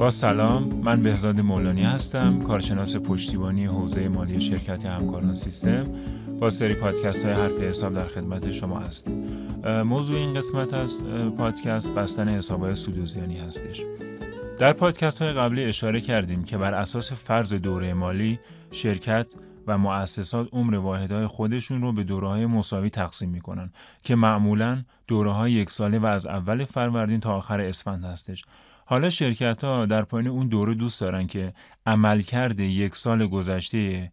با سلام من بهزاد مولانی هستم کارشناس پشتیبانی حوزه مالی شرکت همکاران سیستم. با سری پادکست های حرف حساب در خدمت شما هستیم موضوع این قسمت از پادکست بستن حساب های سود و زیانی هستش. در پادکست های قبلی اشاره کردیم که بر اساس فرض دوره مالی شرکت و مؤسسات عمر واحدهای خودشون رو به دوره های مساوی تقسیم می‌کنن که معمولا دوره های یک ساله و از اول فروردین تا آخر اسفند هستش. حالا شرکت ها در پایین اون دوره دوست دارن که عملکرد یک سال گذشته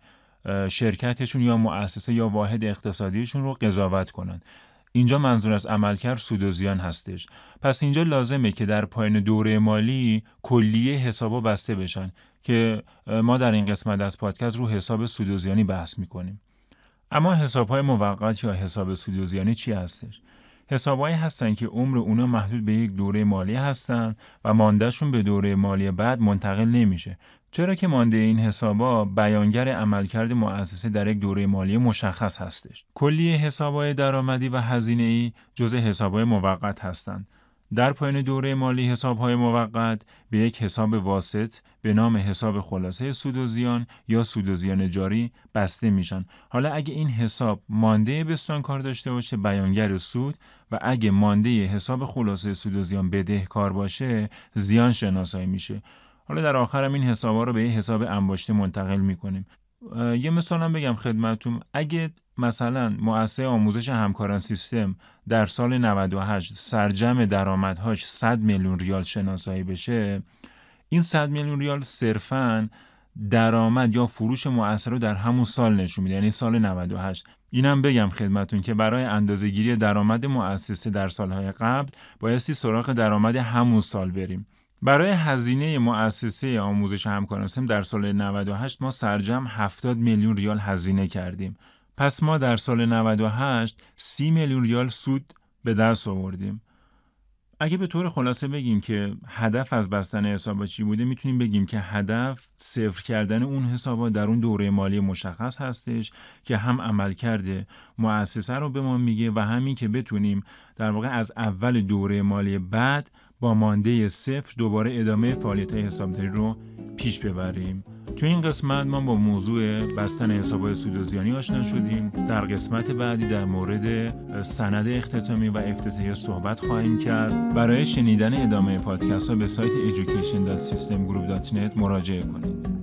شرکتشون یا مؤسسه یا واحد اقتصادیشون رو قضاوت کنند. اینجا منظور از عملکرد سود و زیان هستش. پس اینجا لازمه که در پایین دوره مالی کلیه حسابا بسته بشن که ما در این قسمت از پادکست رو حساب سود و زیانی بحث می‌کنیم. اما حساب های موقت یا حساب سود و زیانی چی هستش؟ حسابهایی هستن که عمر اونا محدود به یک دوره مالی هستن و ماندهشون به دوره مالی بعد منتقل نمیشه. چرا که مانده این حسابا بیانگر عملکرد مؤسسه در یک دوره مالی مشخص هستش. کلیه حسابهای درآمدی و هزینه ای جزء حسابهای موقت هستند در پایان دوره مالی حسابهای موقت به یک حساب واسط به نام حساب خلاصه سود و زیان یا سود و زیان جاری بسته میشن. حالا اگه این حساب مانده بستانکار داشته باشه بیانگر سود و اگه مانده حساب خلاصه سود و زیان بدهکار باشه زیان شناسایی میشه. حالا در آخرم این حسابها رو به یه حساب انباشته منتقل می‌کنیم. یه مثال هم بگم خدمتون اگه مثلا مؤسسه آموزش همکاران سیستم در سال 98 سرجم درآمدهاش 100 میلیون ریال شناسایی بشه این 100 میلیون ریال صرفا درآمد یا فروش مؤسسه رو در همون سال نشون میده یعنی سال 98 اینم بگم خدمتون که برای اندازهگیری درآمد مؤسسه در سالهای قبل بایستی سراغ درآمد همون سال بریم. برای هزینه مؤسسه آموزش همکاران سیستم در سال 98 ما سرجم 70 میلیون ریال هزینه کردیم پس ما در سال 98 سی میلیون ریال سود به دست آوردیم. اگه به طور خلاصه بگیم که هدف از بستن حسابا چی بوده می‌تونیم بگیم که هدف صفر کردن اون حسابا در اون دوره مالی مشخص هستش که هم عمل کرده مؤسسه رو به ما میگه و همین که بتونیم در واقع از اول دوره مالی بعد با مانده صفر دوباره ادامه فعالیت حسابداری رو پیش ببریم. تو این قسمت ما با موضوع بستن حسابهای سود و زیانی آشنا شدیم. در قسمت بعدی در مورد سند اختتامی و افتتاحیه صحبت خواهیم کرد. برای شنیدن ادامه پادکست ها به سایت education.systemgroup.net مراجعه کنید.